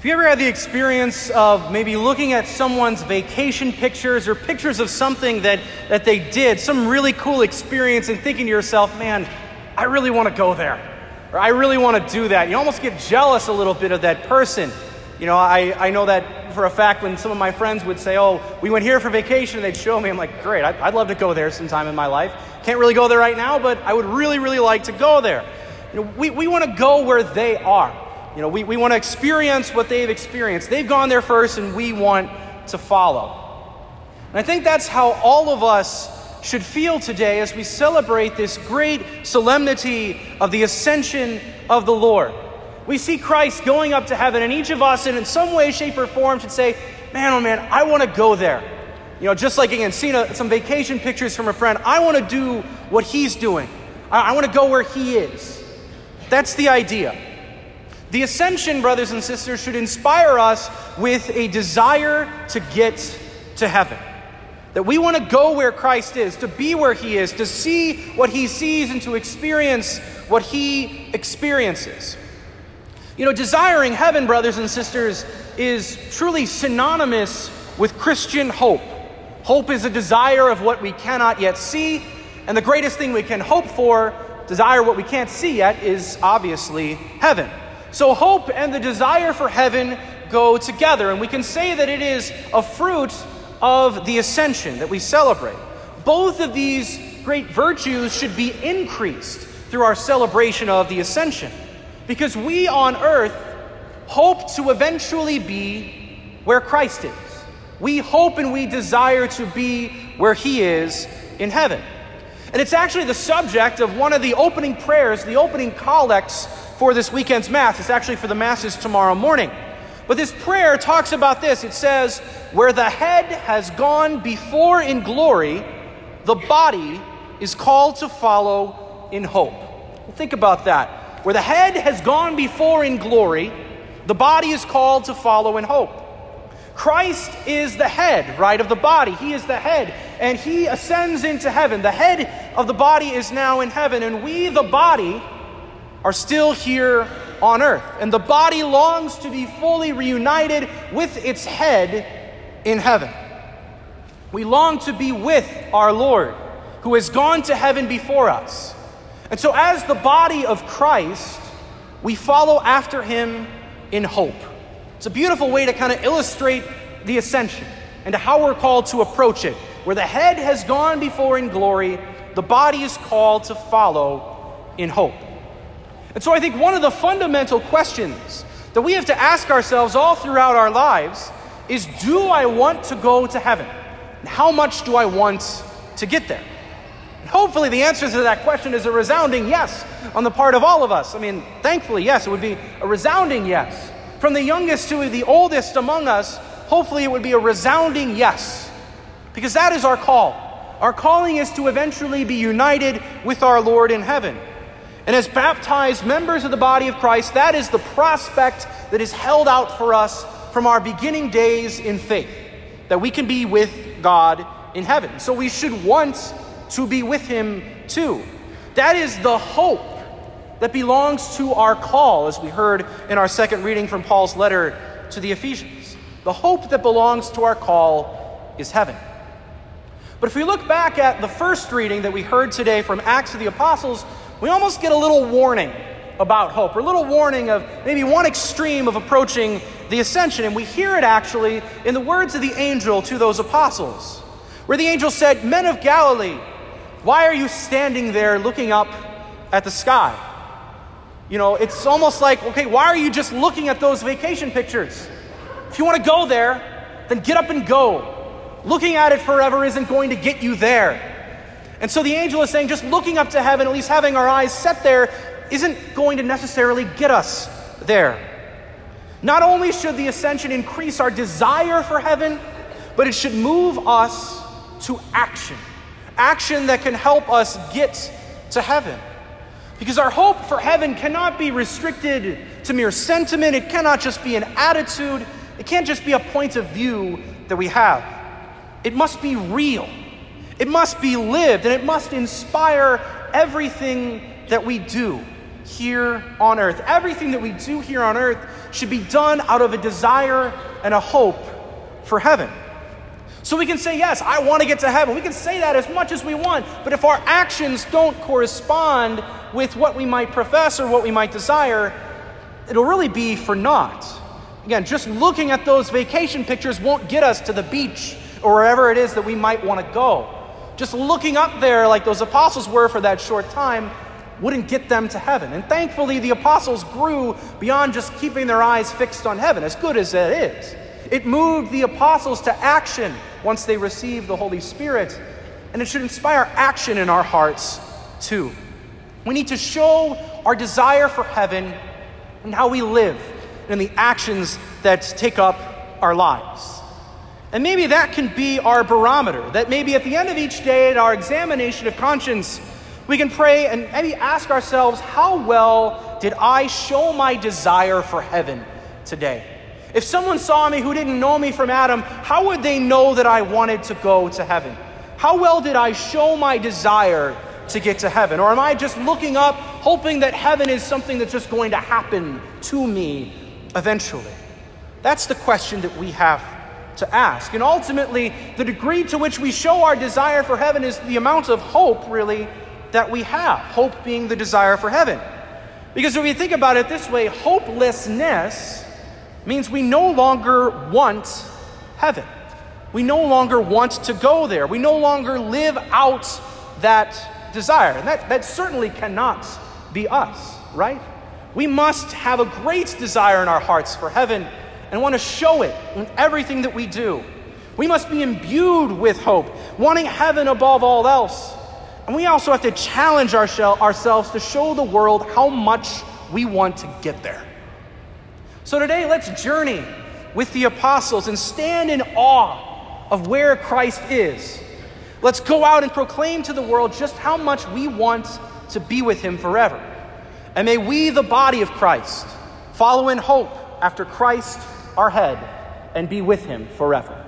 Have you ever had the experience of maybe looking at someone's vacation pictures or pictures of something that, that they did, some really cool experience, and thinking to yourself, man, I really want to go there? Or I really want to do that. You almost get jealous a little bit of that person. You know, I, I know that for a fact when some of my friends would say, oh, we went here for vacation, and they'd show me, I'm like, great, I'd, I'd love to go there sometime in my life. Can't really go there right now, but I would really, really like to go there. You know, we, we want to go where they are. You know, we, we want to experience what they've experienced. They've gone there first, and we want to follow. And I think that's how all of us should feel today as we celebrate this great solemnity of the ascension of the Lord. We see Christ going up to heaven, and each of us, in some way, shape, or form, should say, Man, oh man, I want to go there. You know, just like again, seeing a, some vacation pictures from a friend, I want to do what he's doing. I, I want to go where he is. That's the idea. The ascension, brothers and sisters, should inspire us with a desire to get to heaven. That we want to go where Christ is, to be where He is, to see what He sees, and to experience what He experiences. You know, desiring heaven, brothers and sisters, is truly synonymous with Christian hope. Hope is a desire of what we cannot yet see, and the greatest thing we can hope for, desire what we can't see yet, is obviously heaven. So, hope and the desire for heaven go together, and we can say that it is a fruit of the ascension that we celebrate. Both of these great virtues should be increased through our celebration of the ascension, because we on earth hope to eventually be where Christ is. We hope and we desire to be where He is in heaven. And it's actually the subject of one of the opening prayers, the opening collects for this weekend's Mass. It's actually for the Masses tomorrow morning. But this prayer talks about this. It says, Where the head has gone before in glory, the body is called to follow in hope. Think about that. Where the head has gone before in glory, the body is called to follow in hope. Christ is the head, right, of the body. He is the head, and he ascends into heaven. The head of the body is now in heaven, and we, the body, are still here on earth. And the body longs to be fully reunited with its head in heaven. We long to be with our Lord, who has gone to heaven before us. And so, as the body of Christ, we follow after him in hope. It's a beautiful way to kind of illustrate the ascension and how we're called to approach it. Where the head has gone before in glory, the body is called to follow in hope. And so I think one of the fundamental questions that we have to ask ourselves all throughout our lives is do I want to go to heaven? And how much do I want to get there? And hopefully, the answer to that question is a resounding yes on the part of all of us. I mean, thankfully, yes, it would be a resounding yes. From the youngest to the oldest among us, hopefully, it would be a resounding yes. Because that is our call. Our calling is to eventually be united with our Lord in heaven. And as baptized members of the body of Christ, that is the prospect that is held out for us from our beginning days in faith, that we can be with God in heaven. So we should want to be with Him too. That is the hope that belongs to our call, as we heard in our second reading from Paul's letter to the Ephesians. The hope that belongs to our call is heaven. But if we look back at the first reading that we heard today from Acts of the Apostles, we almost get a little warning about hope, or a little warning of maybe one extreme of approaching the ascension. And we hear it actually in the words of the angel to those apostles, where the angel said, Men of Galilee, why are you standing there looking up at the sky? You know, it's almost like, okay, why are you just looking at those vacation pictures? If you want to go there, then get up and go. Looking at it forever isn't going to get you there. And so the angel is saying just looking up to heaven, at least having our eyes set there, isn't going to necessarily get us there. Not only should the ascension increase our desire for heaven, but it should move us to action. Action that can help us get to heaven. Because our hope for heaven cannot be restricted to mere sentiment, it cannot just be an attitude, it can't just be a point of view that we have. It must be real. It must be lived and it must inspire everything that we do here on earth. Everything that we do here on earth should be done out of a desire and a hope for heaven. So we can say, Yes, I want to get to heaven. We can say that as much as we want, but if our actions don't correspond with what we might profess or what we might desire, it'll really be for naught. Again, just looking at those vacation pictures won't get us to the beach or wherever it is that we might want to go. Just looking up there, like those apostles were for that short time, wouldn't get them to heaven. And thankfully, the apostles grew beyond just keeping their eyes fixed on heaven, as good as that is. It moved the apostles to action once they received the Holy Spirit, and it should inspire action in our hearts too. We need to show our desire for heaven and how we live and the actions that take up our lives. And maybe that can be our barometer, that maybe at the end of each day, at our examination of conscience, we can pray and maybe ask ourselves, how well did I show my desire for heaven today? If someone saw me who didn't know me from Adam, how would they know that I wanted to go to heaven? How well did I show my desire to get to heaven? Or am I just looking up, hoping that heaven is something that's just going to happen to me eventually? That's the question that we have to ask. And ultimately, the degree to which we show our desire for heaven is the amount of hope, really, that we have. Hope being the desire for heaven. Because if we think about it this way, hopelessness means we no longer want heaven. We no longer want to go there. We no longer live out that desire. And that, that certainly cannot be us, right? We must have a great desire in our hearts for heaven and want to show it in everything that we do. We must be imbued with hope, wanting heaven above all else. And we also have to challenge ourselves to show the world how much we want to get there. So today, let's journey with the apostles and stand in awe of where Christ is. Let's go out and proclaim to the world just how much we want to be with him forever. And may we, the body of Christ, follow in hope after Christ, our head, and be with him forever.